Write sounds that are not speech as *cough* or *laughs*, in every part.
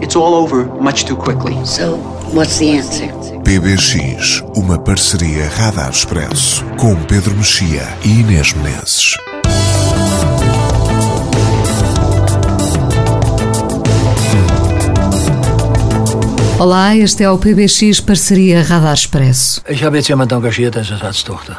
It's all over much too quickly. So, what's the answer? PBX, uma parceria Radar Expresso com Pedro Mexia e Inês Menezes. Olá, este é o PBX Parceria Radar Expresso. Ich habe jetzt jemanden engagiert als Ersatztochter.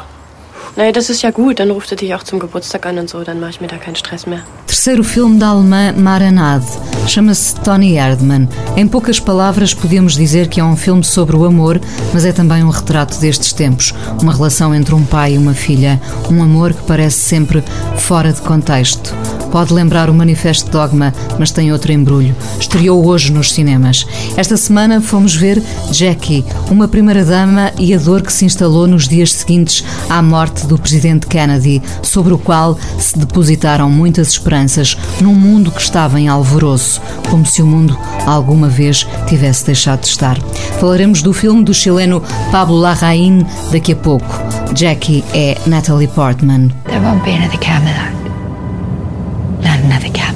Naja, das ist ja gut. Dann ruft er dich auch zum Geburtstag an und so. Dann mache ich mir da keinen Stress mehr. Terceiro filme da alemã Maranade. Chama-se Tony Erdmann. Em poucas palavras, podemos dizer que é um filme sobre o amor, mas é também um retrato destes tempos. Uma relação entre um pai e uma filha. Um amor que parece sempre fora de contexto. Pode lembrar o Manifesto Dogma, mas tem outro embrulho. Estreou hoje nos cinemas. Esta semana fomos ver Jackie, uma primeira-dama e a dor que se instalou nos dias seguintes à morte do presidente Kennedy, sobre o qual se depositaram muitas esperanças num mundo que estava em alvoroço, como se o mundo alguma vez tivesse deixado de estar. Falaremos do filme do chileno Pablo Larraín daqui a pouco. Jackie é Natalie Portman. There won't be another Camelot. Not another Camelot.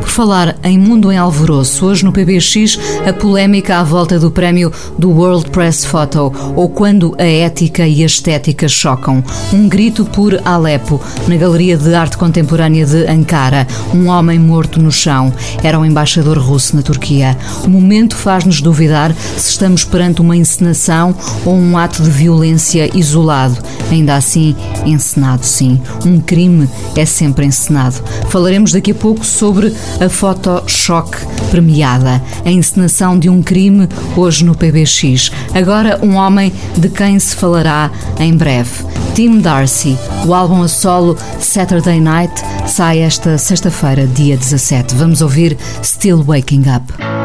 Por falar em mundo em alvoroço, hoje no PBX a polémica à volta do prémio do World Press Photo, ou quando a ética e a estética chocam. Um grito por Alepo, na Galeria de Arte Contemporânea de Ankara. Um homem morto no chão. Era o embaixador russo na Turquia. O momento faz-nos duvidar se estamos perante uma encenação ou um ato de violência isolado. Ainda assim, encenado, sim. Um crime é sempre encenado. Falaremos daqui a pouco sobre a foto choque premiada, a encenação de um crime hoje no PBX. Agora um homem de quem se falará em breve. Tim Darcy, o álbum a solo Saturday Night sai esta sexta-feira, dia 17. Vamos ouvir Still Waking Up.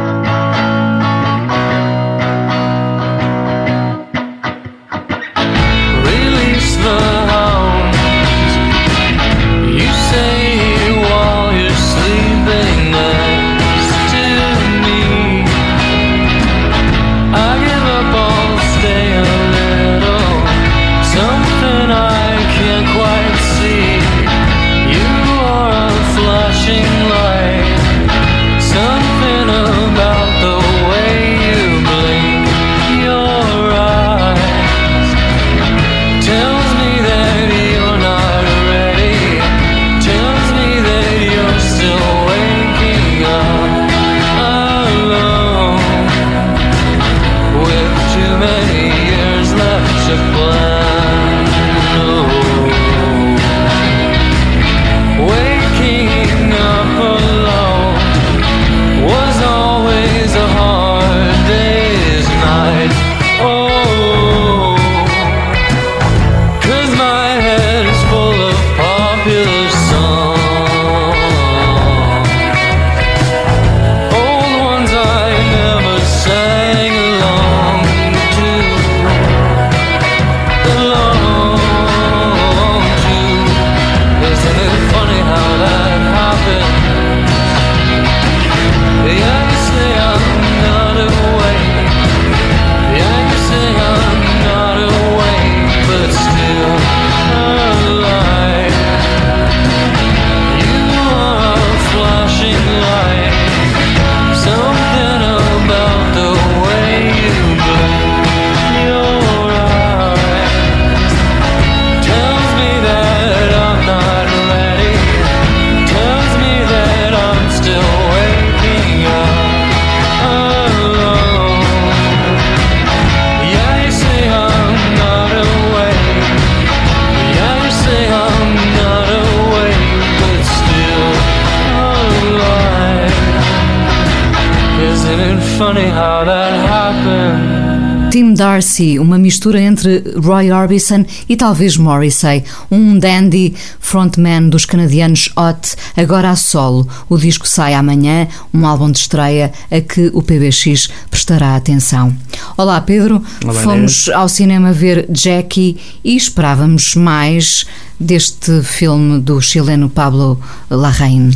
Darcy, uma mistura entre Roy Orbison e talvez Morrissey, um dandy frontman dos canadianos Hot, agora a solo. O disco sai amanhã, um álbum de estreia a que o PBX prestará atenção. Olá Pedro, Olá, fomos Inês. ao cinema ver Jackie e esperávamos mais deste filme do chileno Pablo Larraín.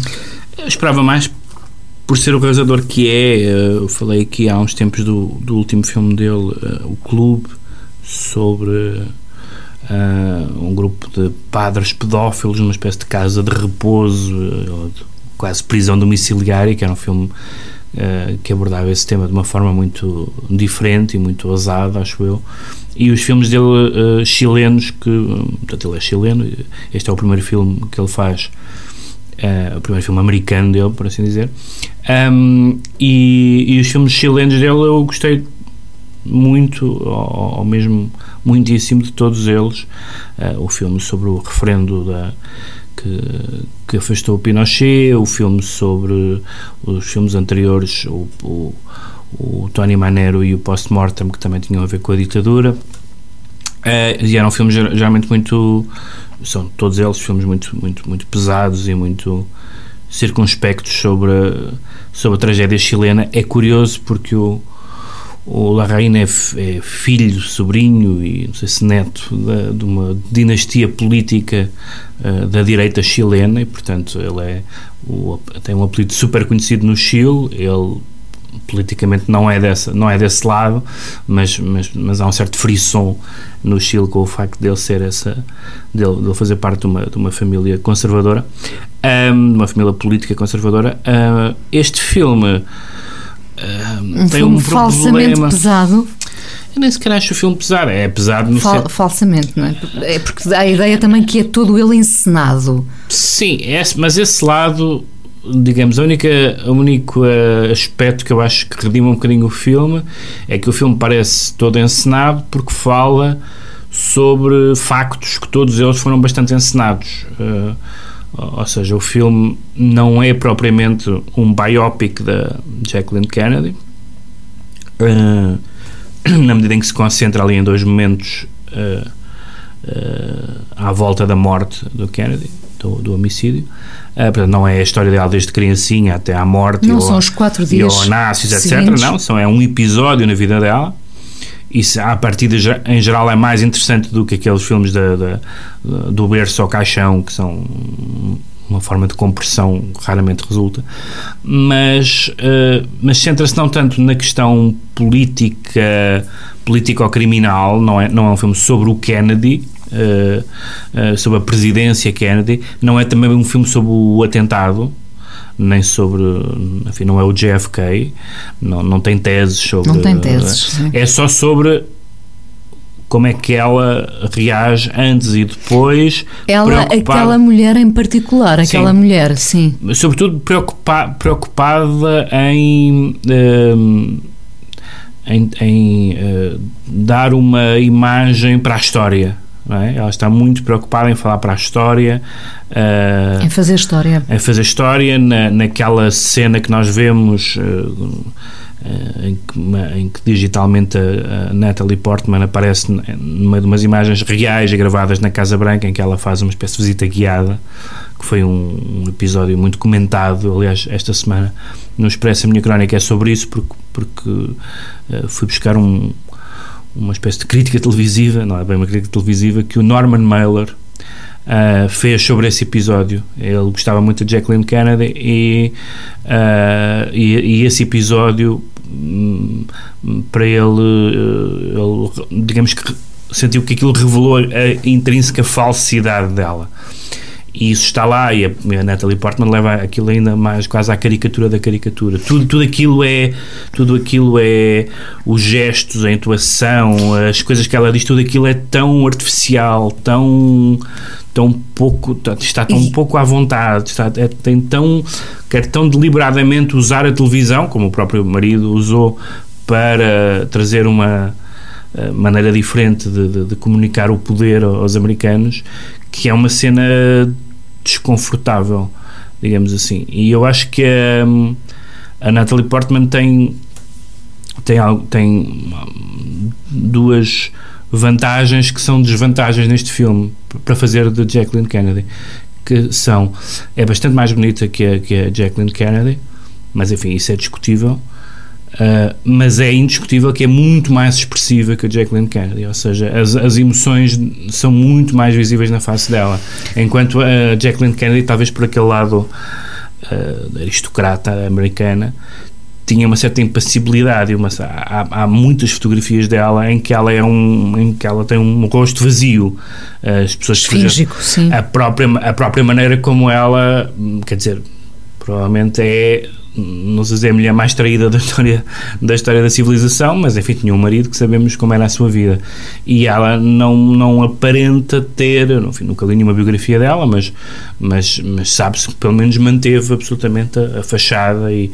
Eu esperava mais por ser o realizador que é. eh, Eu falei aqui há uns tempos do, do último filme dele, eh, O Clube, sobre eh, um grupo de padres pedófilos numa espécie de casa de repouso, quase prisão domiciliária, que era um filme eh, que abordava esse tema de uma forma muito diferente e muito ousada, acho eu. E os filmes dele chilenos, que portanto ele é chileno, este é o primeiro filme que ele faz Uh, o primeiro filme americano dele, por assim dizer. Um, e, e os filmes chilenos dele eu gostei muito, ou, ou mesmo muitíssimo de todos eles. Uh, o filme sobre o referendo da, que, que afastou o Pinochet, o filme sobre os filmes anteriores, o, o, o Tony Manero e o Post-Mortem, que também tinham a ver com a ditadura. Uh, e eram filmes geralmente muito são todos eles filmes muito muito muito pesados e muito circunspectos sobre a, sobre a tragédia chilena. É curioso porque o o Larraín é, é, filho, sobrinho e não sei se neto da, de uma dinastia política uh, da direita chilena e portanto ele é o, tem um apelido super conhecido no Chile. Ele politicamente não é dessa não é desse lado mas mas, mas há um certo frisson no Chile com o facto dele ser essa dele, dele fazer parte de uma, de uma família conservadora um, de uma família política conservadora. Uh, este filme uh, um tem filme um falsamente problema. pesado. Eu nem sequer acho o filme pesado é pesado no Fal, falsamente não é? É porque dá a ideia também que é todo ele encenado. Sim é, mas esse lado digamos, a única, o único uh, aspecto que eu acho que redima um bocadinho o filme é que o filme parece todo encenado porque fala sobre factos que todos eles foram bastante encenados. Uh, ou seja, o filme não é propriamente um biopic da Jacqueline Kennedy, uh, na medida em que se concentra ali em dois momentos à volta da morte do Kennedy, do, do homicídio. Uh, portanto, não é a história dela desde criancinha até à morte não ou, são os quatro dias e Onácios, etc. Não, são, é um episódio na vida dela. Isso, à partida, em geral, é mais interessante do que aqueles filmes da, da, do berço ao caixão, que são uma forma de compressão raramente resulta. Mas, uh, mas centra-se não tanto na questão política, político-criminal, não é, não é um filme sobre o Kennedy, Uh, uh, sobre a presidência Kennedy, não é também um filme sobre o atentado, nem sobre, enfim, não é o JFK, não, não tem teses sobre. Não tem teses. Uh, é só sobre como é que ela reage antes e depois. Ela, aquela mulher em particular, aquela sim. mulher, sim. Sobretudo preocupa, preocupada em. em, em dar uma imagem para a história. É? Ela está muito preocupada em falar para a história, uh, em fazer história, em fazer história na, naquela cena que nós vemos uh, uh, em, que, em, que, digitalmente a, a, Natalie Portman aparece numa de umas imagens reais gravadas na Casa Branca em que ela faz uma espécie de visita guiada que foi um, um episódio muito comentado aliás esta semana no Expresso a minha crónica é sobre isso porque, porque fui buscar um uma espécie de crítica televisiva, não é bem uma crítica televisiva, que o Norman Mailer uh, fez sobre esse episódio. Ele gostava muito de Jacqueline Kennedy e, uh, e, e, esse episódio, um, para ele, uh, ele, digamos que sentiu que aquilo revelou a intrínseca falsidade dela. E isso está lá, e a, a Natalie Portman leva aquilo ainda mais quase à caricatura da caricatura. Tudo, tudo aquilo é tudo aquilo é os gestos, a intuação, as coisas que ela diz, tudo aquilo é tão artificial, tão tão pouco está tão pouco à vontade, está é, tem tão quer tão deliberadamente usar a televisão, como o próprio marido usou para trazer uma maneira diferente de, de, de, comunicar o poder aos americanos, que é uma cena desconfortável, digamos assim. E eu acho que a, a Natalie Portman tem tem, tem duas vantagens que são desvantagens neste filme para fazer de Jacqueline Kennedy que são é bastante mais bonita que a, que a Jacqueline Kennedy mas enfim isso é discutível Uh, mas é indiscutível que é muito mais expressiva que a Jacqueline Kennedy, ou seja, as, as emoções são muito mais visíveis na face dela, enquanto a Jacqueline Kennedy, talvez por aquele lado uh, aristocrata americana, tinha uma certa impassibilidade, uma, há, há, muitas fotografias dela em que ela é um, em que ela tem um rosto vazio, as pessoas Fíngico, sim. a própria a própria maneira como ela, quer dizer, provavelmente é não sei se é a mulher mais traída da história, da história da civilização, mas enfim, tinha um marido que sabemos como era a sua vida. E ela não, não aparenta ter, enfim, nunca li nenhuma biografia dela, mas, mas, mas sabe-se que pelo menos manteve absolutamente a, a, fachada e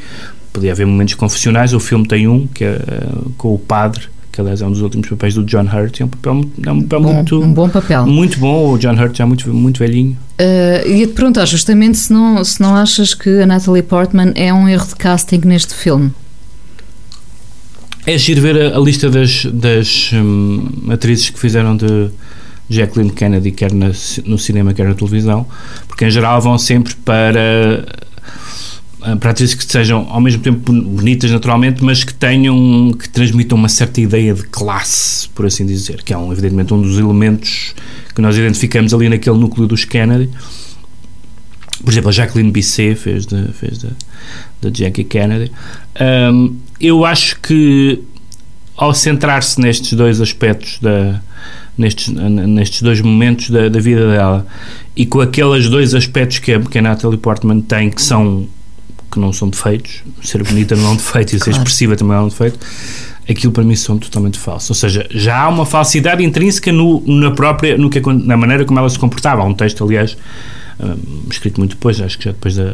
podia haver momentos confessionais. O filme tem um, que é uh, com o padre que aliás é um dos últimos papéis do John Hurt, é um papel, é um papel bom, muito um bom papel. Muito bom, o John Hurt já muito, muito velhinho. Uh, ia te perguntar justamente se não, se não achas que a Natalie Portman é um erro de casting neste filme. É giro ver a, a lista das, das hum, atrizes que fizeram de Jacqueline Kennedy, quer na, no cinema, quer na televisão, porque em geral vão sempre para atrizes que sejam ao mesmo tempo bonitas naturalmente, mas que tenham, que transmitam uma certa ideia de classe, por assim dizer, que é um, evidentemente um dos elementos que nós identificamos ali naquele núcleo dos Kennedy. Por exemplo, a Jacqueline Bisset fez de, fez de Jackie Kennedy. Um, eu acho que ao centrar-se nestes dois aspectos da, nestes, nestes dois momentos da, da, vida dela e com aqueles dois aspectos que a, que a Natalie Portman tem que são que não são defeitos, ser bonita não é um defeito e ser expressiva também é um defeito, aquilo para mim são totalmente falsos. Ou seja, já há uma falsidade intrínseca no, na própria, no que, na maneira como ela se comportava. Há um texto, aliás, um, escrito muito depois, acho que já depois da,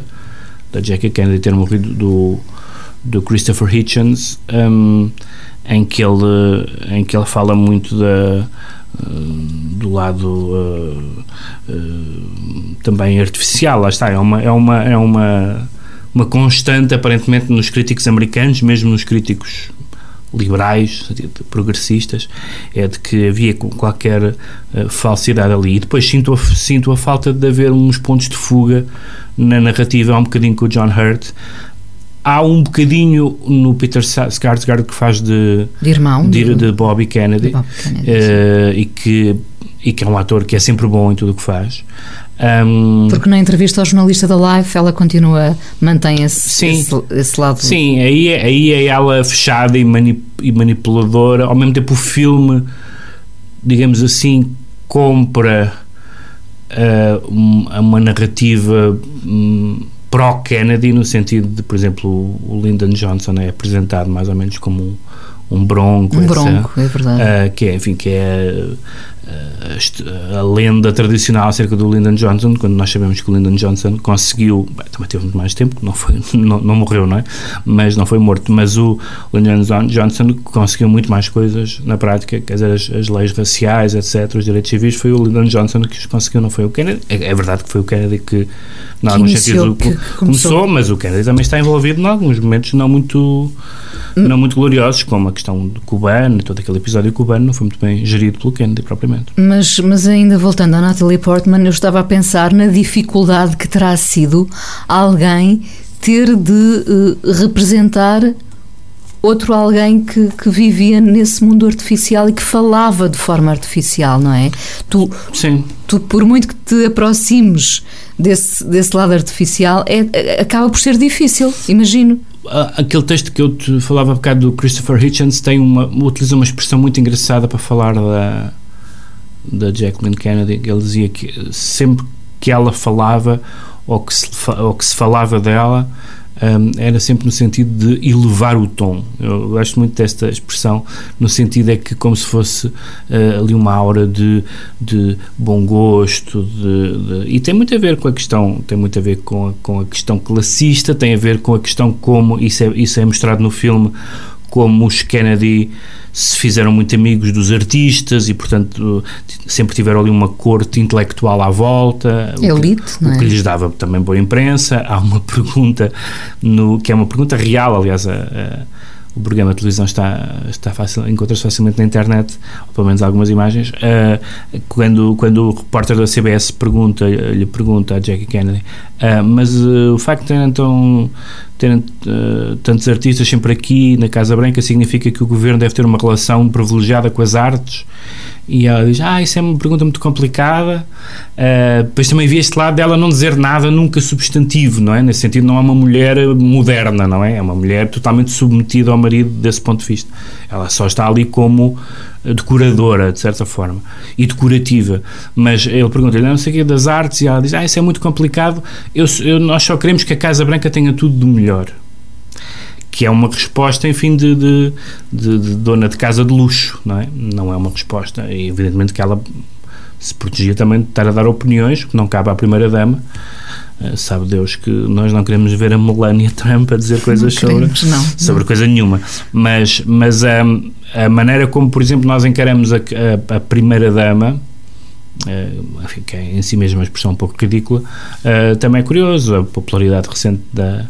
da Jackie Kennedy ter morrido, do, do Christopher Hitchens, um, em, que ele, em que ele fala muito da do lado uh, uh, também artificial, lá está, é uma, é uma, é uma uma constante, aparentemente, nos críticos americanos, mesmo nos críticos liberais, progressistas, é de que havia qualquer uh, falsidade ali. E depois sinto a, sinto a falta de haver uns pontos de fuga na narrativa, há um bocadinho com o John Hurt. Há um bocadinho no Peter Skarsgård que faz de, de irmão de, de, de Bobby Kennedy, de Kennedy uh, e, que, e que é um ator que é sempre bom em tudo o que faz. Um, Porque na entrevista ao jornalista da Live ela continua, mantém esse, sim, esse, esse, lado. Sim, aí, é, aí é ela fechada e, manip, e manipuladora. Ao mesmo tempo, o filme, digamos assim, compra uh, uma, uma narrativa um, pró-Kennedy, no sentido de, por exemplo, o Lyndon Johnson é apresentado mais ou menos como um, um bronco. Um bronco, é verdade. Uh, que é, enfim, que é a, a, lenda tradicional acerca do Lyndon Johnson, quando nós sabemos que o Lyndon Johnson conseguiu, bem, também teve muito mais tempo, não, foi, *laughs* não, não, morreu, não é? Mas não foi morto. Mas o Lyndon Johnson conseguiu muito mais coisas na prática, quer dizer, as, as leis raciais, etc., os direitos civis, foi o Lyndon Johnson que os conseguiu, não foi o Kennedy. É, é verdade que foi o Kennedy que, em alguns sentidos, começou. começou, mas o Kennedy também está envolvido em alguns momentos não muito não muito gloriosos, como a questão do cubano, todo aquele episódio cubano não foi muito bem gerido pelo Kennedy propriamente. Mas, mas ainda voltando à Natalie Portman, eu estava a pensar na dificuldade que terá sido alguém ter de uh, representar outro alguém que, que vivia nesse mundo artificial e que falava de forma artificial, não é? Tu, Sim. Tu, por muito que te aproximes desse, desse lado artificial, é, acaba por ser difícil, imagino aquele texto que eu te falava há bocado do Christopher Hitchens tem uma, utiliza uma expressão muito engraçada para falar da, da Jacqueline Kennedy. Ele dizia que sempre que ela falava ou que se, ou que se falava dela, um, era sempre no sentido de elevar o tom. Eu gosto muito desta expressão, no sentido é que como se fosse uh, ali uma aura de, de bom gosto, de, de, e tem muito a ver com a questão, tem muito a ver com a, com a questão classista, tem a ver com a questão como, isso é, isso é mostrado no filme, como os Kennedy se fizeram muito amigos dos artistas e, portanto, sempre tiveram ali uma corte intelectual à volta. Elite, o que, não é? O que lhes dava também boa imprensa. Há uma *laughs* pergunta, no, que é uma pergunta real, aliás, a, a o programa de televisão está, está fácil, encontra-se facilmente na internet, ou pelo menos algumas imagens, uh, quando, quando o repórter da CBS pergunta, lhe pergunta a Jackie Kennedy, uh, mas uh, o facto de terem, então, terem tantos artistas sempre aqui na Casa Branca significa que o governo deve ter uma relação privilegiada com as artes? E ela diz: Ah, isso é uma pergunta muito complicada. Uh, também vi este lado dela não dizer nada, nunca substantivo, não é? Nesse sentido, não é uma mulher moderna, não é? É uma mulher totalmente submetida ao marido desse ponto de vista. Ela só está ali como decoradora, de certa forma, e decorativa. Mas ele pergunta-lhe, não sei o que das artes, e ela diz: Ah, isso é muito complicado. Eu, eu, nós só queremos que a Casa Branca tenha tudo do melhor que é uma resposta, enfim, de, de, de, de, dona de casa de luxo, não é? Não é uma resposta, e evidentemente que ela se protegia também de estar a dar opiniões, que não cabe à primeira-dama, uh, sabe Deus que nós não queremos ver a Melania Trump a dizer coisas sobre, sobre não. coisa nenhuma, mas, mas a, a maneira como, por exemplo, nós encaramos a, a, a primeira-dama, enfim, que é em si mesmo uma expressão um pouco ridícula, uh, também é curioso. A popularidade recente da,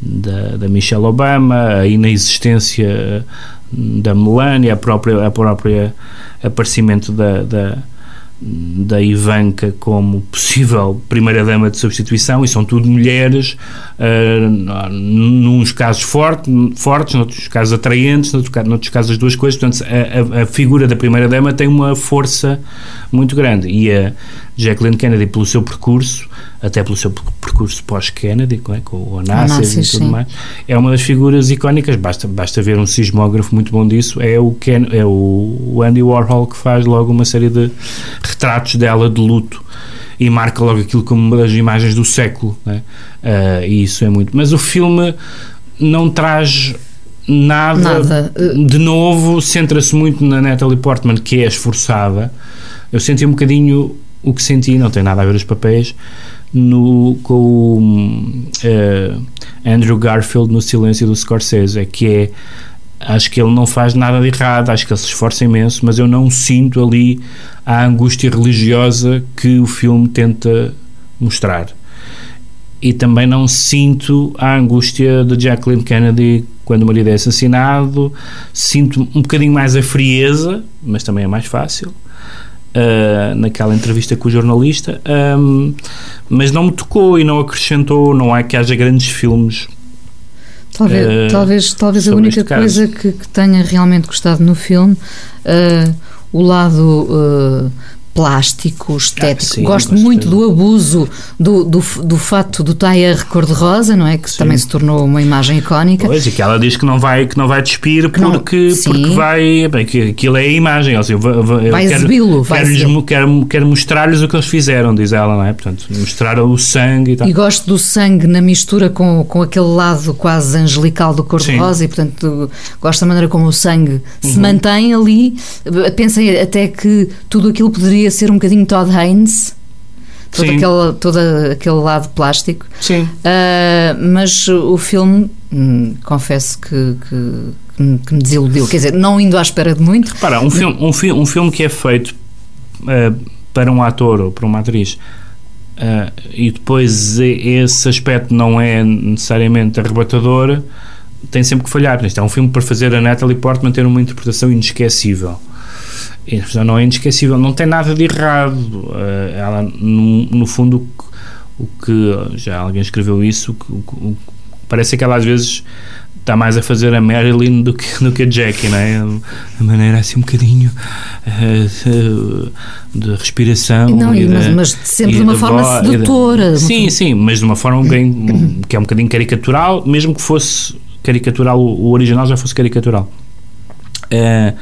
da, da Michelle Obama, a inexistência da Melania, a própria, a própria aparecimento da, da da Ivanka como possível primeira-dama de substituição e são tudo mulheres, uh, nos casos forte, fortes, noutros casos atraentes, noutros, noutros casos as duas coisas. Portanto, a, a, a figura da primeira-dama tem uma força muito grande e a Jacqueline Kennedy, pelo seu percurso, até pelo seu percurso pós-Kennedy, é? com o Onassis e tudo sim. mais, é uma das figuras icónicas. Basta, basta ver um sismógrafo muito bom disso. É o, Ken, é o Andy Warhol que faz logo uma série de retratos dela de luto e marca logo aquilo como uma das imagens do século. É? Uh, e isso é muito. Mas o filme não traz nada, nada. de novo, centra-se muito na Natalie Portman, que é esforçada. Eu senti um bocadinho o que senti, não tem nada a ver os papéis, no, com o uh, Andrew Garfield no Silêncio do Scorsese, é que é acho que ele não faz nada de errado, acho que ele se esforça imenso, mas eu não sinto ali a angústia religiosa que o filme tenta mostrar. E também não sinto a angústia de Jacqueline Kennedy quando o marido é assassinado. Sinto um bocadinho mais a frieza, mas também é mais fácil uh, naquela entrevista com o jornalista, um, mas não me tocou e não acrescentou, não há que haja grandes filmes. Talvez, uh, talvez, talvez a única coisa que, que, tenha realmente gostado no filme, uh, o lado plástico, estético. Ah, sim, Gosto muito do abuso do, do, do fato do tailleur cor-de-rosa, não é? Que sim. também se tornou uma imagem icónica. Pois, e que ela diz que não vai, que não vai despir que porque, não, porque vai. Bem, que aquilo é a imagem. Ou seja, eu, eu vai exibi-lo. Quero, quero, quero mostrar-lhes o que eles fizeram, diz ela, não é? Portanto, mostrar o sangue e tal. E gosto do sangue na mistura com, com aquele lado quase angelical do cor-de-rosa e, portanto, gosto da maneira como o sangue uhum. se mantém ali. Pensei até que tudo aquilo poderia poderia ser um bocadinho Todd Haynes. Todo aquele, todo aquele lado plástico. Sim. Uh, mas o filme, hum, confesso que, que, que, me desiludiu. Quer dizer, não indo à espera de muito. Repara, um, filme, um, fi um filme que é feito uh, para um ator ou para uma atriz uh, e depois esse aspecto não é necessariamente arrebatador, tem sempre que falhar. Isto é um filme para fazer a Natalie Portman ter uma interpretação inesquecível a expressão não é inesquecível, não tem nada de errado. Eh, ela, no, no fundo, o que já alguém escreveu isso, o, o, parece que ela às vezes está mais a fazer a Marilyn do que, do que a Jackie, não é? A maneira assim um bocadinho uh, de respiração. Não, e mas, mas sempre de uma forma sedutora. De, sim, sim, mas de uma forma bem, *clears throat* que é um bocadinho caricatural, mesmo que fosse caricatural, o original já fosse caricatural. Uh,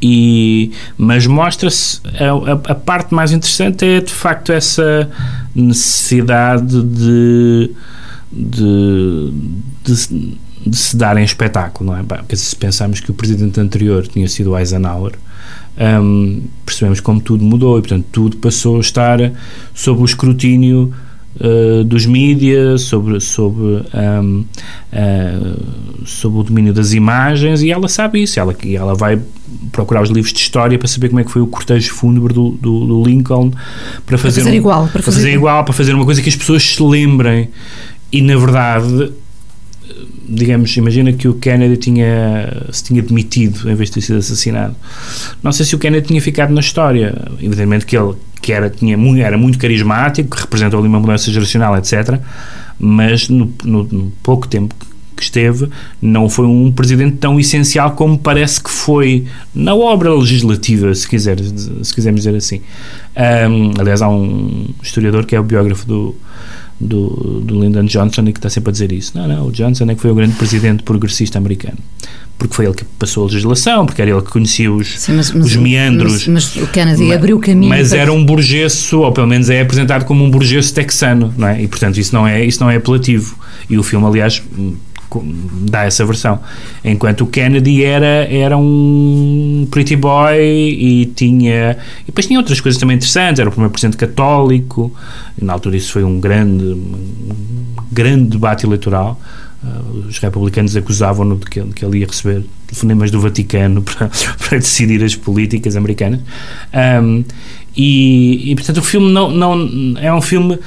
e, mas mostra-se a, a, a, parte mais interessante é de facto essa necessidade de, de, de, de se dar em espetáculo, não é? Se pensarmos que o presidente anterior tinha sido Eisenhower, um, percebemos como tudo mudou e, portanto, tudo passou a estar sob o escrutínio uh, dos mídias, sobre, sobre, um, uh, sobre o domínio das imagens e ela sabe isso. Ela, e ela vai procurar os livros de história para saber como é que foi o cortejo fúnebre do, do, do Lincoln para fazer, para fazer um, igual, para, para fazer, fazer igual, para fazer uma coisa que as pessoas se lembrem e na verdade digamos, imagina que o Kennedy tinha, se tinha demitido em vez de ter sido assassinado. Não sei se o Kennedy tinha ficado na história. Evidentemente que ele que era, tinha, era muito carismático, que representou ali uma mudança geracional, etc. Mas no, no- no pouco tempo que esteve, não foi um presidente tão essencial como parece que foi na obra legislativa, se, quiser, se quisermos dizer assim. Ahm, aliás, há um historiador que é o biógrafo do, do, do Lyndon Johnson e que está sempre a dizer isso. Não, não, o Johnson é que foi o grande presidente progressista americano. Porque foi ele que passou a legislação, porque era ele que conhecia os, Sim, mas- mas- os meandros. Mas, mas o Kennedy Ma- abriu caminho. Mas para- era um burgueso, ou pelo menos é apresentado como um burgueso texano, não é? E portanto isso não é, isso não é apelativo. E o filme, aliás, dá essa versão. Enquanto o Kennedy era, era um pretty boy e tinha. E depois tinha outras coisas também interessantes, era o primeiro presidente católico, na altura isso foi um grande, um grande debate eleitoral. Uh, os republicanos acusavam-no de que, ele- que ele ia receber telefonemas do Vaticano *laughs* para, para decidir as políticas americanas. Um, e, e, portanto, o filme não, não é um filme.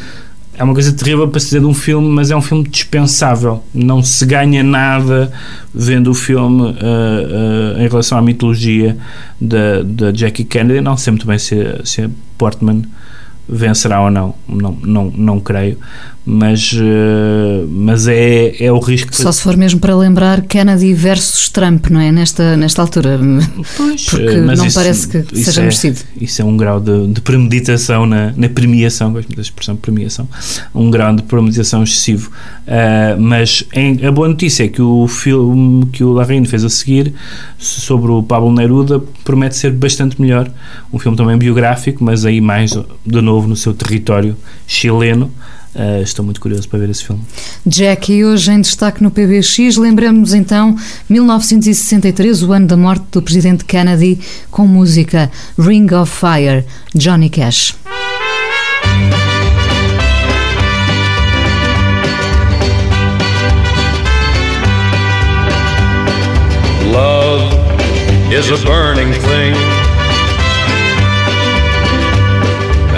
É uma coisa terrível para se dizer de um filme, mas é um filme dispensável. Não se ganha nada vendo o filme uh, uh, em relação à mitologia da, Jackie Kennedy. Não sei muito bem se, se Portman vencerá ou não, não, não, não creio, mas, uh, mas é, é o risco. Só se for mesmo para lembrar Kennedy versus Trump, não é? Nesta, nesta altura. Pois, Porque mas não isso- parece que isso seja é, merecido. Isso é um grau de, de premeditação na, na premiação, gosto da expressão premiação, um grau de premeditação excessivo. Uh, mas em- a boa notícia é que o filme que o Larraín fez a seguir sobre o Pablo Neruda promete ser bastante melhor. Um filme também biográfico, mas aí mais de novo no seu território chileno. Uh, estou muito curioso para ver esse filme. Jackie, hoje em destaque no PBX, lembramos então 1963, o ano da morte do presidente Kennedy, com música Ring of Fire, Johnny Cash. Love is a burning thing,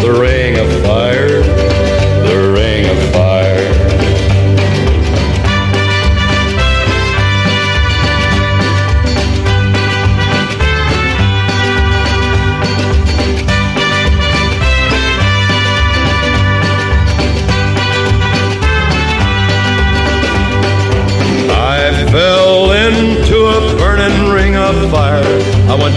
The ring of fire, the ring of fire. I fell into a burning ring of fire. I went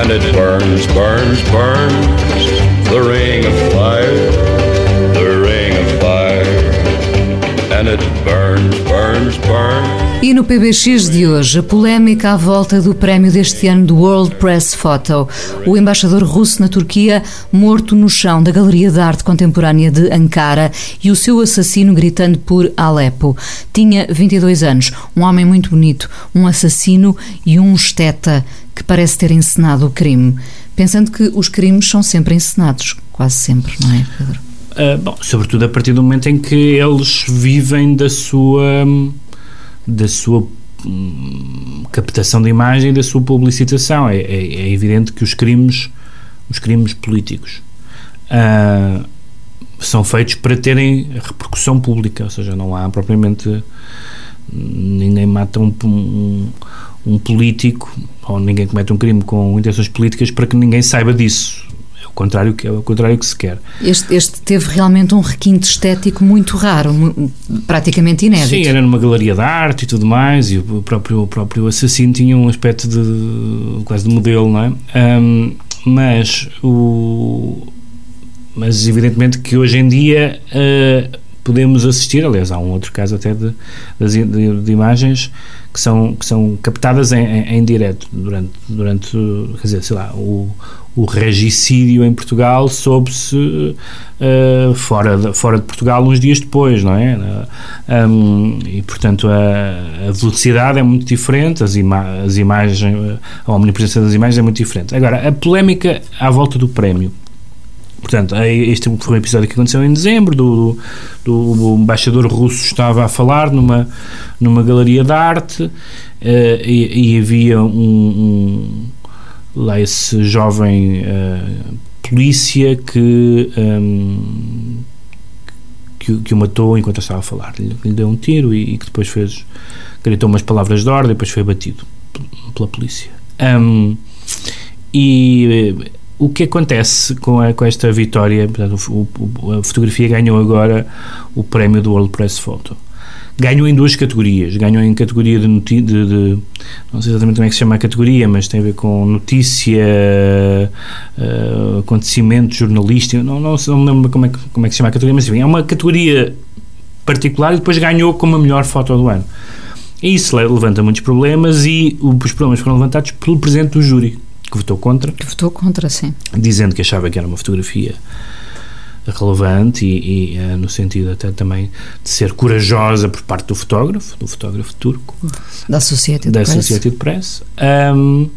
And it burns, burns, burns. The ring of fire, the ring of fire. And it burns, burns, burns. E no PBX de hoje, a polémica à volta do prémio deste ano do World Press Photo. O embaixador russo na Turquia, morto no chão da Galeria de Arte Contemporânea de Ankara, e o seu assassino gritando por Alepo. Tinha 22 anos, um homem muito bonito, um assassino e um esteta que parece ter encenado o crime. Pensando que os crimes são sempre encenados, quase sempre, não é, Pedro? Uh, bom, sobretudo a partir do momento em que eles vivem da sua da sua hum, captação de imagem e da sua publicitação. É, é, é, evidente que os crimes, os crimes políticos uh, são feitos para terem repercussão pública, ou seja, não há propriamente ninguém mata um, um, um político ou ninguém comete um crime com intenções políticas para que ninguém saiba disso contrário que é o contrário que se quer. Este, este teve realmente um requinte estético muito raro, praticamente inédito. Sim, era numa galeria de arte e tudo mais, e o próprio, o próprio assassino tinha um aspecto de quase de modelo, não é? Um, mas o mas evidentemente que hoje em dia uh, podemos assistir, aliás há um outro caso até de, de, de imagens que são, que são captadas em, em, em, direto durante, durante, quer dizer, sei lá, o, o regicídio em Portugal soube-se uh, fora, de, fora de Portugal uns dias depois, não é? Um, e, portanto, a, a, velocidade é muito diferente, as, ima as imagens, a omnipresença das imagens é muito diferente. Agora, a polémica à volta do prémio. Portanto, este foi um episódio que aconteceu em dezembro, do, do, do embaixador russo estava a falar numa, numa galeria de arte uh, e, e, havia um, um lá esse jovem uh, polícia que, um, que, que, o matou enquanto estava a falar. Lhe, lhe deu um tiro e, e, que depois fez, gritou umas palavras de ordem e depois foi abatido pela polícia. Um, e eh, o que acontece com, a, com esta vitória? Portanto, o, o, a fotografia ganhou agora o prémio do World Press Photo ganhou em duas categorias. Ganhou em categoria de, de, de, não sei exatamente como é que se chama a categoria, mas tem a ver com notícia, uh, acontecimento jornalístico, não, não, não me lembro como é, que, como é que se chama a categoria, mas enfim, é uma categoria particular e depois ganhou como a melhor foto do ano. E isso levanta muitos problemas e os problemas foram levantados pelo presidente do júri, que votou contra. Que votou contra, sim. Dizendo que achava que era uma fotografia relevante e, e uh, no sentido até também de ser corajosa por parte do fotógrafo, do fotógrafo turco. Da Associated da Press. Associated Press. Um,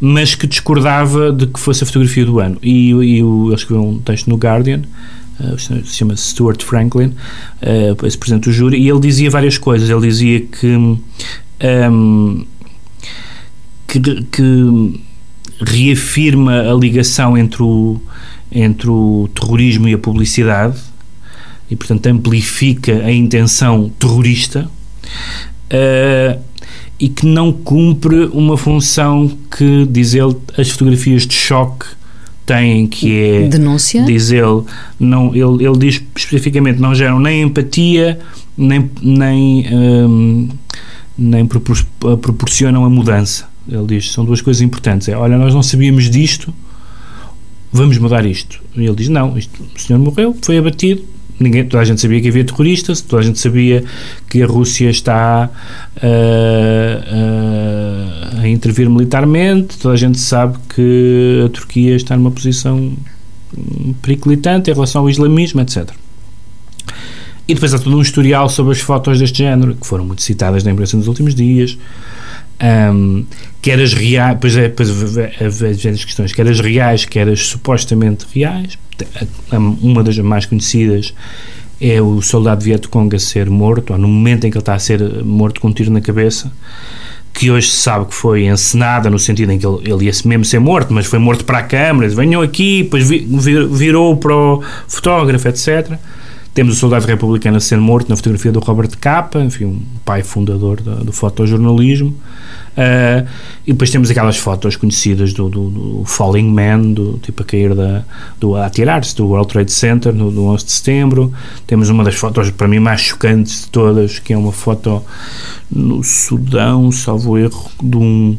mas que discordava de que fosse a fotografia do ano. E, e ele escreveu um texto no Guardian, uh, se chama Stuart Franklin, uh, esse presidente do júri, e ele dizia várias coisas. Ele dizia que, um, que, que reafirma a ligação entre o entre o terrorismo e a publicidade e, portanto, amplifica a intenção terrorista uh, e que não cumpre uma função que, diz ele, as fotografias de choque têm, que é... Denúncia? Diz ele, não, ele, ele diz especificamente, não geram nem empatia, nem, nem, um, nem propor proporcionam a mudança. Ele diz, são duas coisas importantes. É, olha, nós não sabíamos disto, vamos mudar isto. E ele diz, não, isto, o senhor morreu, foi abatido, ninguém, toda a gente sabia que havia terroristas, toda a gente sabia que a Rússia está uh, uh, a intervir militarmente, toda a gente sabe que a Turquia está numa posição periclitante em relação ao islamismo, etc. E depois há todo um historial sobre as fotos deste género, que foram muito citadas na imprensa nos últimos dias, um, quer as reais, pois é, pois as questões, quer as reais, quer as supostamente reais. Uma das mais conhecidas é o soldado Vietcong a ser morto, ou no momento em que ele está a ser morto com um tiro na cabeça, que hoje se sabe que foi encenada no sentido em que ele, ele ia mesmo ser morto, mas foi morto para a câmara, venham aqui, depois virou para o fotógrafo, etc. Temos o soldado republicano a ser morto na fotografia do Robert Capa, enfim, um pai fundador do, do fotojornalismo. Uh, e depois temos aquelas fotos conhecidas do, do, do, Falling Man, do tipo a cair da, do a atirar-se do World Trade Center no, no 11 de setembro. Temos uma das fotos para mim mais chocantes de todas, que é uma foto no Sudão, salvo erro, de um,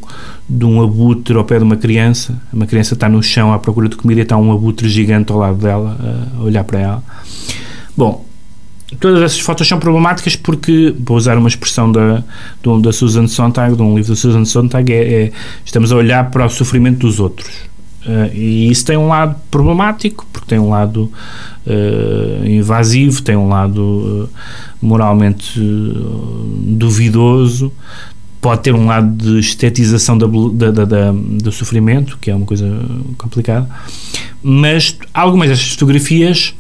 de um abutre ao pé de uma criança. Uma criança está no chão à procura de comida e está um abutre gigante ao lado dela, a olhar para ela. Bom, todas essas fotos são problemáticas porque, vou usar uma expressão da, da Susan Sontag, de um livro da Susan Sontag, é, é estamos a olhar para o sofrimento dos outros. Uh, e isso tem um lado problemático, porque tem um lado uh, invasivo, tem um lado uh, moralmente duvidoso, pode ter um lado de estetização da, da, da, do sofrimento, que é uma coisa complicada, mas algumas destas fotografias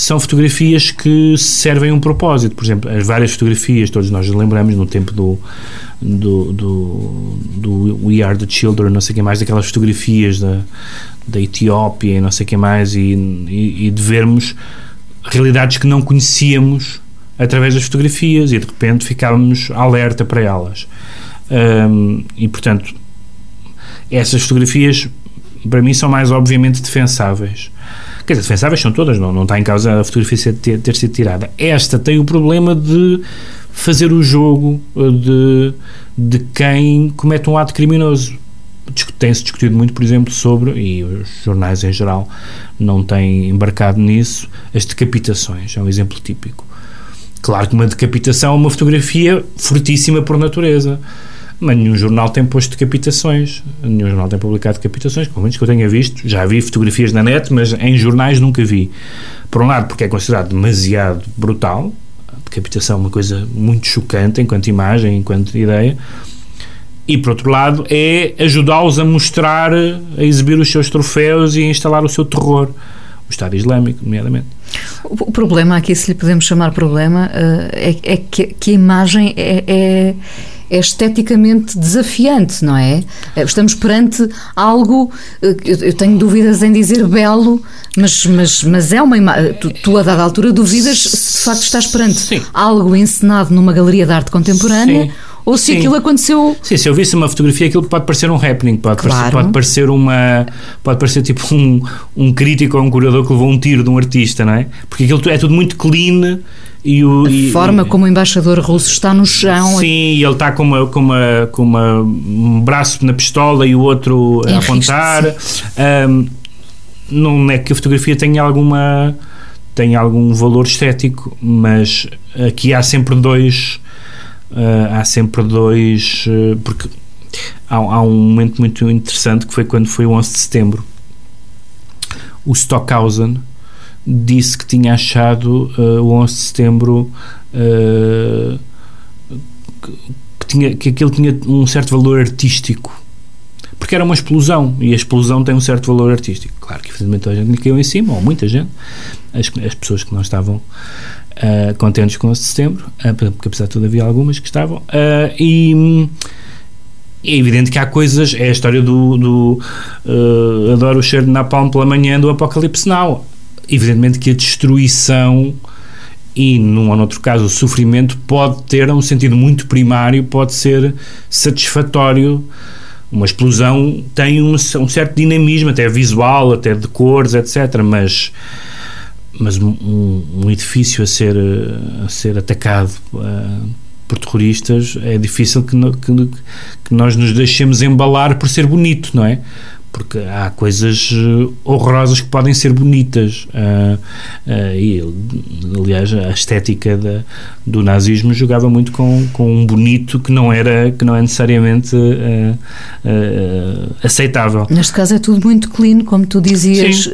são fotografias que servem um propósito. Por exemplo, as várias fotografias, todos nós lembramos no tempo do, do, do, do We Are the Children, não sei o que mais, daquelas fotografias da, da Etiópia e não sei o que mais, e, e, e de vermos realidades que não conhecíamos através das fotografias e de repente ficávamos alerta para elas. Um, e portanto, essas fotografias para mim são mais obviamente defensáveis. Quer dizer, defensáveis são todas, não, não está em causa a fotografia ter, ter sido tirada. Esta tem o problema de fazer o jogo de, de quem comete um ato criminoso. Tem-se discutido muito, por exemplo, sobre, e os jornais em geral não têm embarcado nisso, as decapitações. É um exemplo típico. Claro que uma decapitação é uma fotografia fortíssima por natureza mas nenhum jornal tem posto decapitações, nenhum jornal tem publicado decapitações, pelo menos que eu tenha visto. Já vi fotografias na net, mas em jornais nunca vi. Por um lado, porque é considerado demasiado brutal, a decapitação é uma coisa muito chocante enquanto imagem, enquanto ideia, e por outro lado, é ajudá-los a mostrar, a exibir os seus troféus e a instalar o seu terror. O Estado Islâmico, nomeadamente. O problema aqui, se lhe podemos chamar problema, eh, é, é que, que, a imagem é, é é esteticamente desafiante, não é? Eh, estamos perante algo, eh, eu tenho dúvidas em dizer belo, mas, mas, mas é uma imagem. Tu, tu, a dada altura, duvidas se de facto estás perante Sim. algo encenado numa galeria de arte contemporânea. Sim ou se Sim. aquilo aconteceu. Sim, se eu visse uma fotografia, aquilo pode parecer um happening, pode, claro. parecer, pode parecer uma. pode parecer tipo um, um crítico ou um curador que levou um tiro de um artista, não é? Porque aquilo é tudo muito clean e o, a e, forma e, como o embaixador russo está no chão. Sim, e ele está com, uma, com, uma, com uma, um braço na pistola e o outro a apontar. Um, não é que a fotografia tenha alguma tenha algum valor estético, mas aqui há sempre dois uh, há sempre dois uh, porque há, há, um momento muito interessante que foi quando foi o 11 de setembro o Stockhausen disse que tinha achado uh, o 11 de setembro uh, que, tinha, que aquilo tinha um certo valor artístico. Porque era uma explosão e a explosão tem um certo valor artístico. Claro que infelizmente a gente lhe caiu em cima, ou muita gente, as, as pessoas que não estavam uh, contentes com o 11 de setembro, uh, porque apesar de tudo havia algumas que estavam, uh, e é evidente que há coisas, é a história do, do adoro o cheiro de napalm pela manhã do Apocalipse Now evidentemente que a destruição e num ou noutro caso o sofrimento pode ter um sentido muito primário, pode ser satisfatório. Uma explosão tem um, um certo dinamismo, até visual, até de cores, etc. Mas, mas um, um edifício a ser, a ser atacado uh, por terroristas é difícil que, no, que, que nós nos deixemos embalar por ser bonito, não é? Porque há coisas eh, horrorosas que podem ser bonitas. Uh, uh, e aliás a estética da, do nazismo jogava muito com, com um bonito que não era que não é necessariamente uh, aceitável. Neste caso é tudo muito clean como tu dizias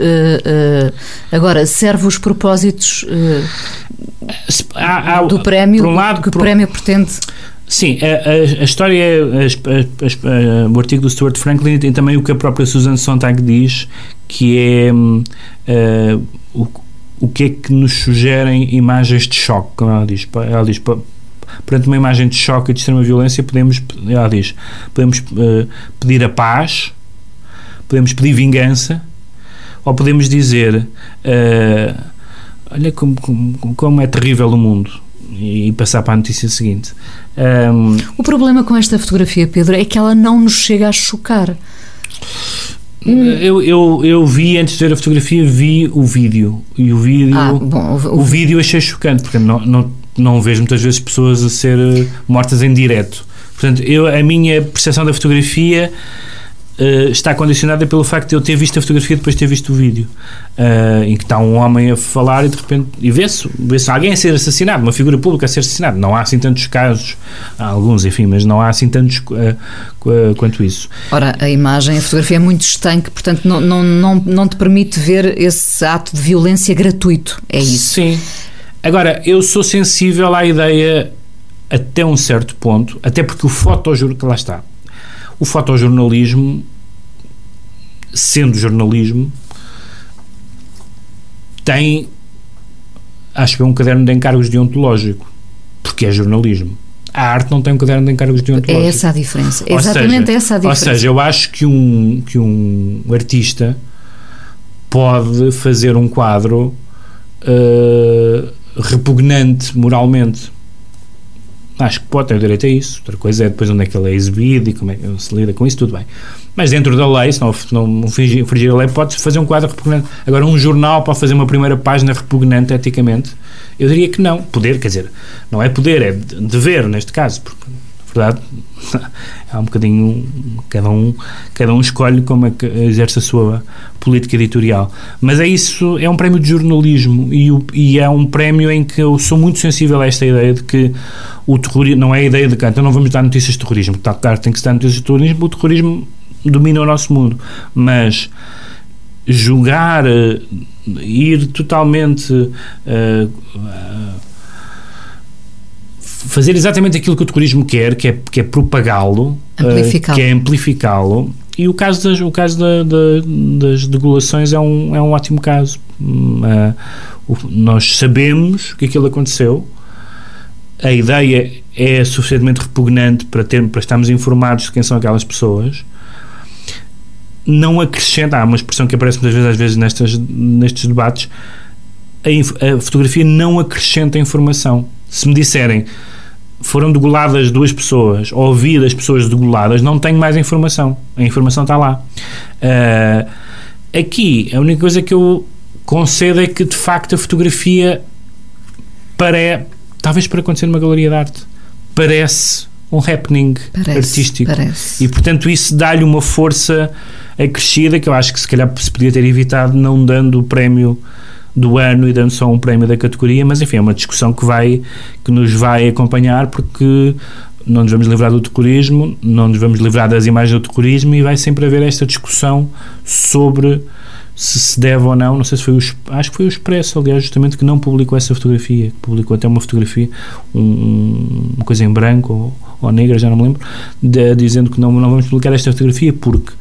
agora serve os propósitos há, há, do prémio um lado, que o prémio pretende Sim, a, a, a história, é, a, o artigo do Stuart Franklin tem também o que a própria Susan Sontag diz, que é uh, o, o que é que nos sugerem imagens de choque, como ela diz. Ela diz, perante uma imagem de choque e de extrema violência, podemos, ela diz, podemos uh, pedir a paz, podemos pedir vingança, ou podemos dizer, uh, olha como, como, como é terrível o mundo, e passar para a notícia seguinte. Um, o problema com esta fotografia, Pedro, é que ela não nos chega a chocar. Eu, eu, eu vi, antes de ver a fotografia, vi o vídeo. E o vídeo, ah, bom, o, o, vídeo achei chocante, porque não, não, não vejo muitas vezes pessoas a ser mortas em direto. Portanto, eu, a minha percepção da fotografia uh, está condicionada pelo facto de eu ter visto a fotografia depois de ter visto o vídeo, uh, em que está um homem a falar e de repente e vê-se vê alguém a ser assassinado, uma figura pública a ser assassinada. Não há assim tantos casos, há alguns, enfim, mas não há assim tantos uh, quanto isso. Ora, a imagem, a fotografia é muito estanque, portanto não, não, não, não te permite ver esse ato de violência gratuito, é isso? Sim. Agora, eu sou sensível à ideia até um certo ponto, até porque o fotojornalismo, que lá está, o fotojornalismo, sendo jornalismo, tem acho que é um caderno de encargos deontológico, porque é jornalismo. A arte não tem um caderno de encargos deontológicos. É essa a diferença. É exatamente seja, essa a diferença. Ou seja, eu acho que um, que um artista pode fazer um quadro uh, repugnante moralmente. Acho que pode ter direito a isso. Outra coisa é depois onde é que ele é exibido e como é que se lida com isso, tudo bem. Mas dentro da lei, se não, não infringir a lei, pode fazer um quadro repugnante. Agora, um jornal pode fazer uma primeira página repugnante eticamente? Eu diria que não. Poder, quer dizer, não é poder, é dever neste caso, porque *laughs* é um bocadinho cada um cada um escolhe como é que exerce a sua política editorial. Mas é isso é um prémio de jornalismo e, o, e é um prémio em que eu sou muito sensível a esta ideia de que o terrorismo não é a ideia de que então não vamos dar notícias de terrorismo tá, claro tem que se dar notícias de terrorismo o terrorismo domina o nosso mundo mas julgar ir totalmente uh, uh, fazer exatamente aquilo que o terrorismo quer, que é, que é propagá-lo, uh, que é amplificá-lo. E o caso das, o caso da, da, das degulações é um, é um ótimo caso. Uh, o, nós sabemos que aquilo aconteceu, a ideia é suficientemente repugnante para, ter, para estarmos informados de quem são aquelas pessoas. Não acrescenta, há uma expressão que aparece muitas vezes, às vezes nestas, nestes debates, a, a fotografia não acrescenta informação. Se me disserem foram degoladas duas pessoas, ou ouvi das pessoas degoladas, não tenho mais informação. A informação está lá. Uh, aqui, a única coisa que eu concedo é que, de facto, a fotografia para talvez para acontecer numa galeria de arte, parece um happening parece, artístico. Parece. E, portanto, isso dá-lhe uma força acrescida que eu acho que se calhar se podia ter evitado não dando o prémio do ano e dando só um prémio da categoria, mas enfim, é uma discussão que vai que nos vai acompanhar porque não nos vamos livrar do terrorismo, não nos vamos livrar das imagens do terrorismo e vai sempre haver esta discussão sobre se se deve ou não, não sei se foi o acho que foi o Expresso, aliás, justamente que não publicou essa fotografia, que publicou até uma fotografia, um, uma coisa em branco ou, ou negra, já não me lembro, de, dizendo que não, não vamos publicar esta fotografia porque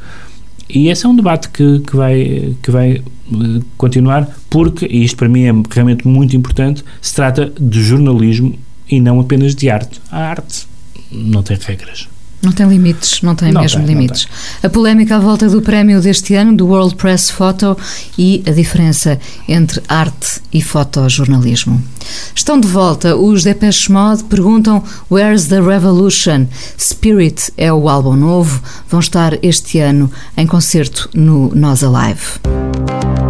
e esse é um debate que, que, vai, que vai eh, continuar, porque, e isto para mim é realmente muito importante, se trata de jornalismo e não apenas de arte. A arte não tem regras. Não tem limites, não tem não mesmo tem, limites. Tem. A polémica à volta do prémio deste ano, do World Press Photo, e a diferença entre arte e fotojornalismo. Estão de volta. Os Depeche Mode perguntam Where's the Revolution? Spirit é o álbum novo. Vão estar este ano em concerto no Nós Alive.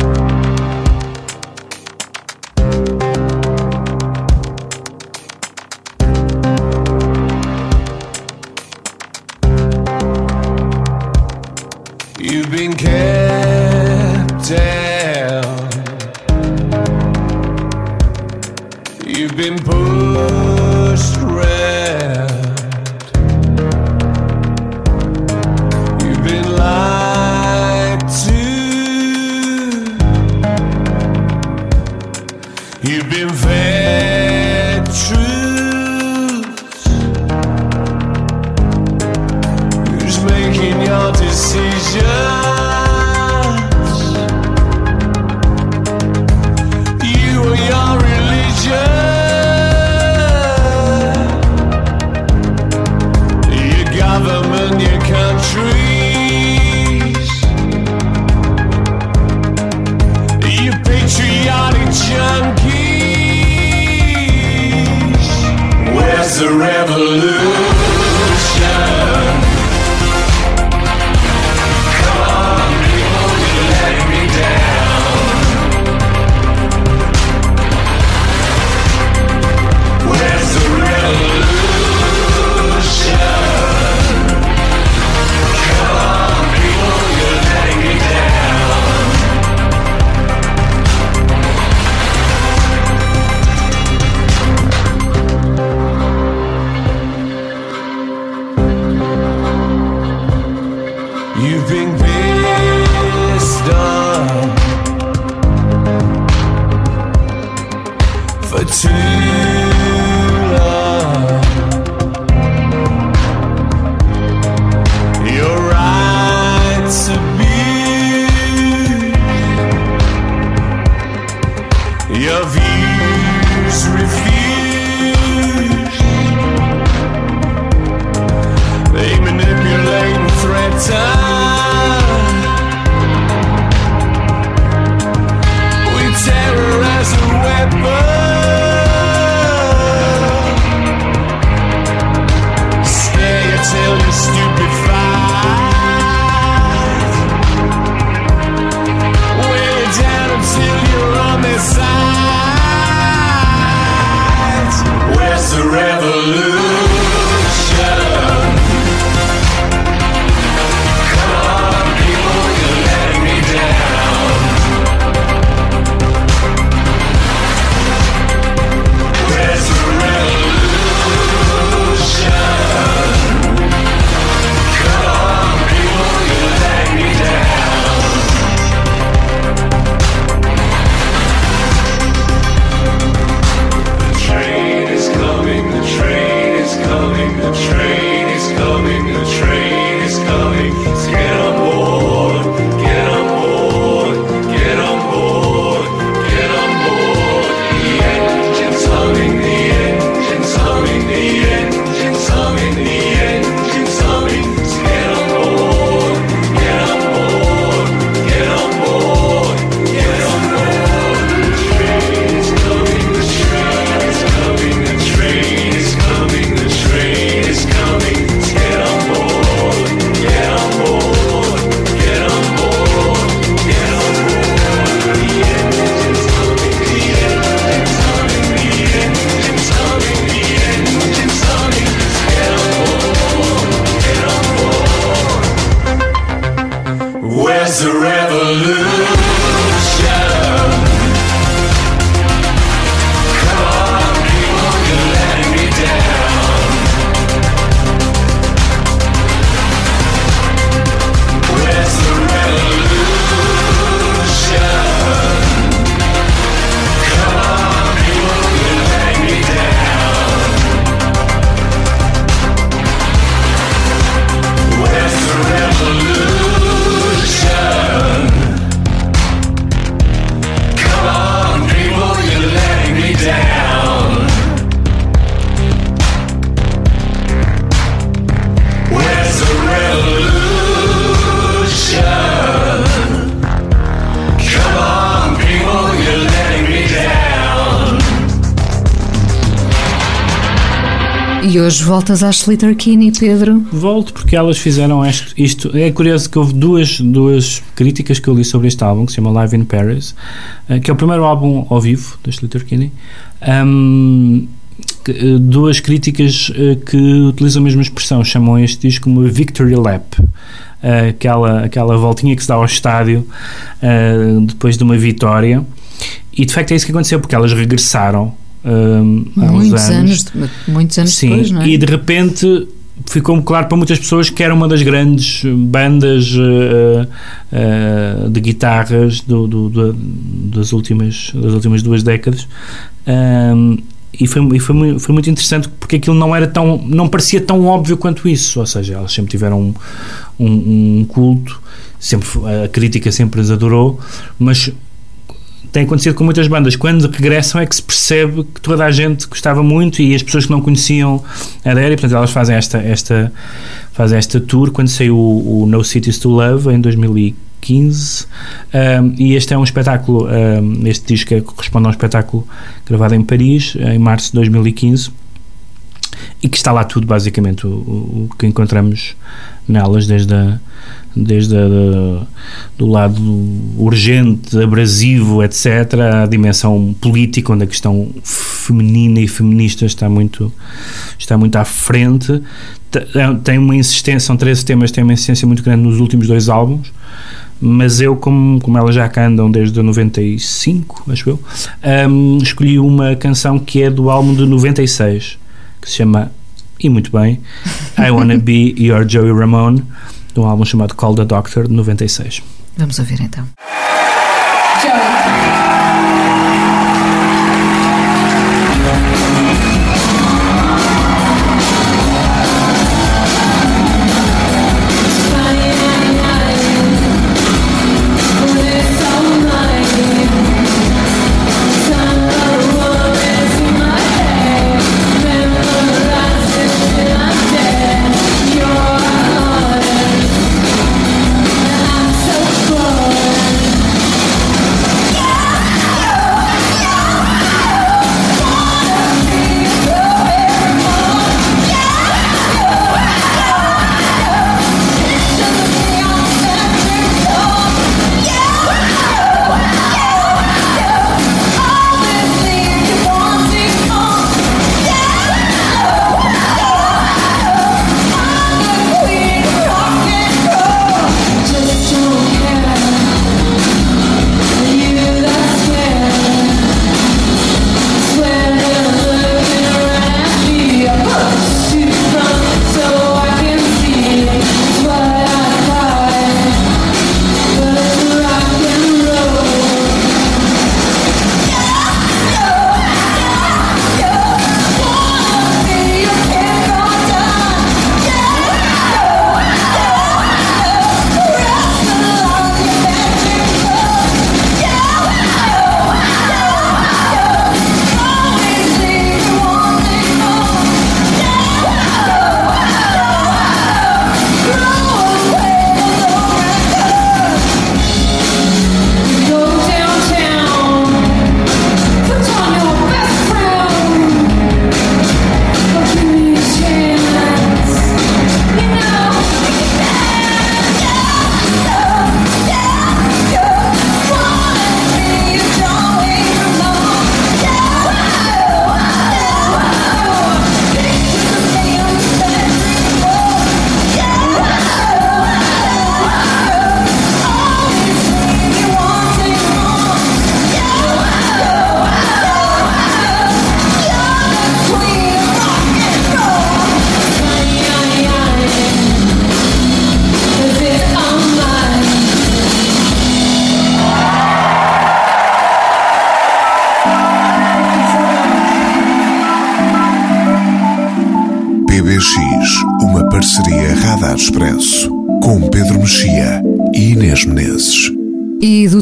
Your view E hoje voltas às Slater Kinney, Pedro? Volto porque elas fizeram isto, isto. É curioso que houve duas, duas críticas que eu li sobre este álbum, que se chama Live in Paris, eh, que é o primeiro álbum ao vivo da Slater Kinney. Um, duas críticas eh, que utilizam a mesma expressão, chamam este disco como Victory Lap. Aquela, aquela voltinha que se dá ao estádio depois de uma vitória. E de facto é isso que aconteceu, porque elas regressaram um, há muitos anos. anos. Muitos anos Sim, depois, não é? E de repente ficou-me claro para muitas pessoas que era uma das grandes bandas uh, uh, de guitarras do, do, do, das, últimas, das últimas duas décadas. Um, e foi, e foi, foi muito interessante porque aquilo não era tão não parecia tão óbvio quanto isso ou seja elas sempre tiveram um, um, um culto sempre a crítica sempre as adorou mas tem acontecido com muitas bandas. Quando regressam é que se percebe que toda a gente gostava muito e as pessoas que não conheciam aderem, portanto elas fazem esta, esta, fazem esta tour. Quando saiu o, o No Cities to Love, em 2015, um, e este é um espetáculo, um, este disco é, corresponde a um espetáculo gravado em Paris, em março de 2015, e que está lá tudo, basicamente, o, o que encontramos nelas, desde a desde a, do lado urgente, abrasivo, etc., a dimensão política, onde a questão feminina e feminista está muito, está muito à frente. É, tem uma insistência, são 13 temas, tem uma insistência muito grande nos últimos dois álbuns, mas eu, como, como elas já cá andam desde 95, acho eu, um, escolhi uma canção que é do álbum de 96, que se chama, e muito bem, I Wanna Be Your Joey Ramone de um álbum chamado Call the Doctor, de 96. Vamos ouvir então. Thank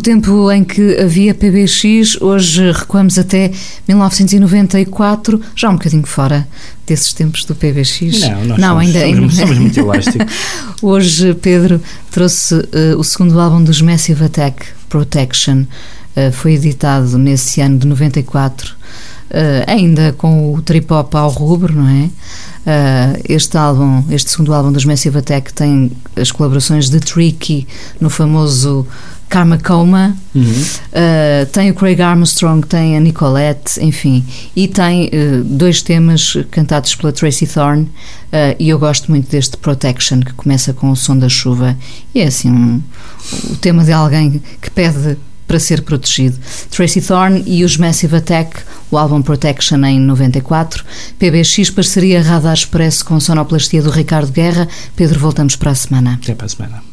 tempo em que havia PBX, hoje recuamos até 1994, já um bocadinho fora desses tempos do PBX. Não, nós Não somos, ainda, somos, somos muito elásticos. *laughs* hoje, Pedro trouxe uh, o segundo álbum dos Massive Attack, Protection. Uh, foi editado nesse ano de 94, uh, ainda com o trip-hop ao rubro, não é? Uh, este álbum, este segundo álbum dos Massive Attack tem as colaborações de Tricky no famoso Karma Coma, uhum. uh, tem o Craig Armstrong, tem a Nicolette, enfim, e tem uh, dois temas cantados pela Tracy Thorn, e eu gosto muito deste Protection, que começa com o som da chuva, e é assim um, o tema de alguém que pede para ser protegido. Tracy Thorn e os Massive Attack, o álbum Protection em 94, PBX parceria Radar Expresso com sonoplastia do Ricardo Guerra. Pedro, voltamos para a semana. Até para a semana.